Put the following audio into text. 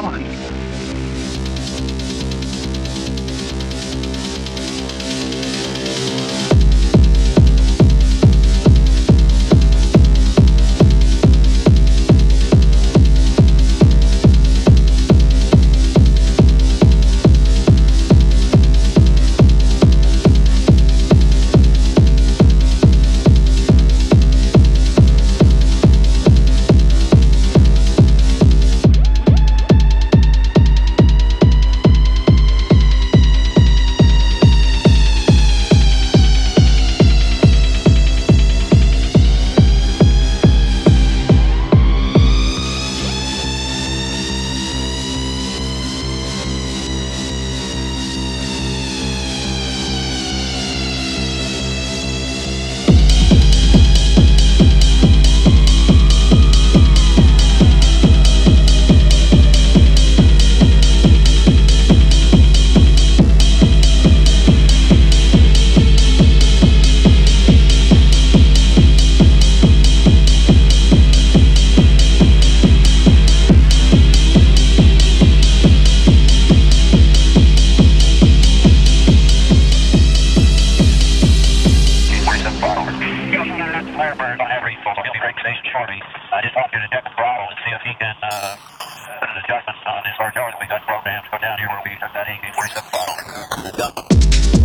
going on. I just want you to check the throttle and see if he can uh, put an adjustment on this RTO that we got programmed to go down here where we took that AK-47 throttle.